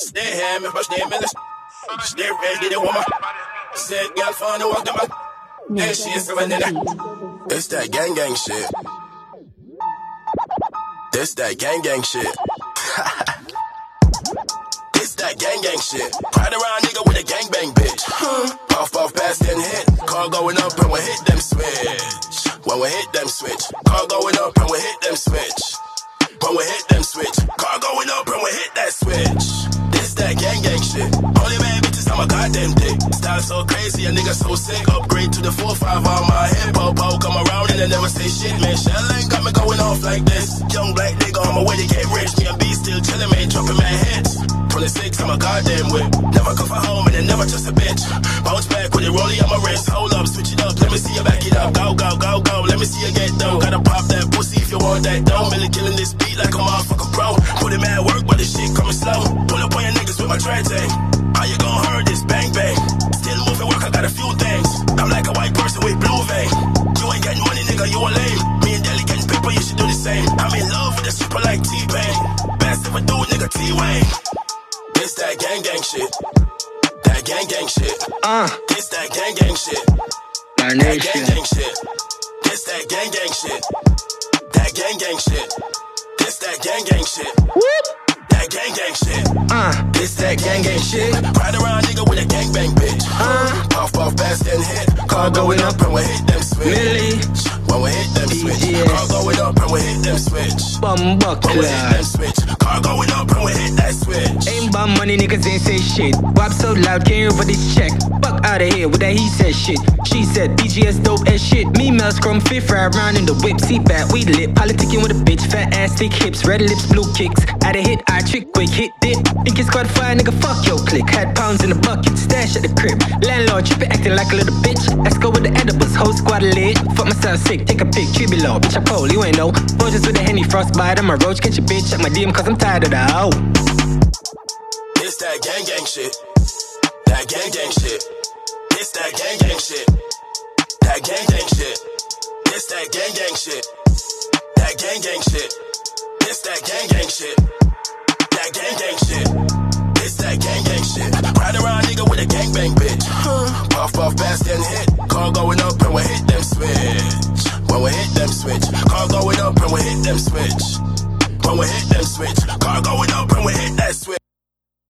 Stay here, me push the minutes. Stay ready, a woman. Said girl, find the walk the back. Hey, she's seven in it. It's that gang gang shit. This that gang gang shit. this that gang gang shit. Ride around nigga with a gang bang bitch. Puff puff pass then hit. Car going up and we hit them switch. When we hit them switch. Car going up and we hit them switch. When we hit them switch. Car going up and we hit that switch. Shit. Only bad bitches on my goddamn dick. Style so crazy, a nigga so sick. Upgrade to the 4-5 on my hip. Popo come around and I never say shit, man. Shell ain't got me going off like this. Young black nigga on my way to get rich. Me and B still chillin', man, dropping mad hits. 26, I'm a goddamn whip. Never come for home and then never trust a bitch. Bounce back with it rolling on my wrist. Hold up, switch it up, let me see you back it up. Go, go, go, go, let me see you get down. Gotta pop that pussy if you want that down. Really killing this beat your niggas with my trade. How you gon' hurt this? Bang, bang. Still moving work, I got a few things. I'm like a white person with blue vein. You ain't getting money, nigga, you a lame. Me and Deli getting paper, you should do the same. I'm in love with a super like T-Pain. Best I do, nigga, T-Wayne. This that gang gang shit. That gang gang shit. Uh, This that gang gang shit. my That gang nation. gang shit. This that gang gang shit. That gang gang shit. This that gang gang shit. Whoop. That gang gang shit. Uh, that gang gang shit. Ride around nigga with a gang bang bitch. uh, Puff puff fast and hit. Car going up and we hit them switch. Milli, When we hit them switch. Car going up and we hit them switch. When we hit them switch. Car going up Money, niggas ain't say shit. Wap so loud, can't for this check. Fuck out of here with that he said shit. She said BGS dope as shit. Me, Mel Scrum, fifth ride round in the whip. See back, we lit. Politicking with a bitch, fat ass, thick hips, red lips, blue kicks. Out of hit, I trick quick, hit dip. Think it's squad fire, nigga, fuck your click. Had pounds in the bucket, stash at the crib. Landlord, trippin', acting like a little bitch. Let's go with the edibles, whole squad lit. Fuck myself sick, take a pic, tribula. Bitch, I'm cold, you ain't know. Forges with a henny, frostbite. I'm a roach, catch a bitch at my DM, cause I'm tired of the hoe. That gang gang shit. That gang gang shit. This that gang gang shit. That gang gang shit. This that gang gang shit. That gang gang shit. This that gang gang shit. That gang gang shit. This that gang gang shit. Ride around nigga with a gang bang bitch. Puff puff fast and hit. Car going up and we hit them switch. When we hit them switch. Car going up and we hit them switch. When we hit them switch. Car going up and we hit that switch.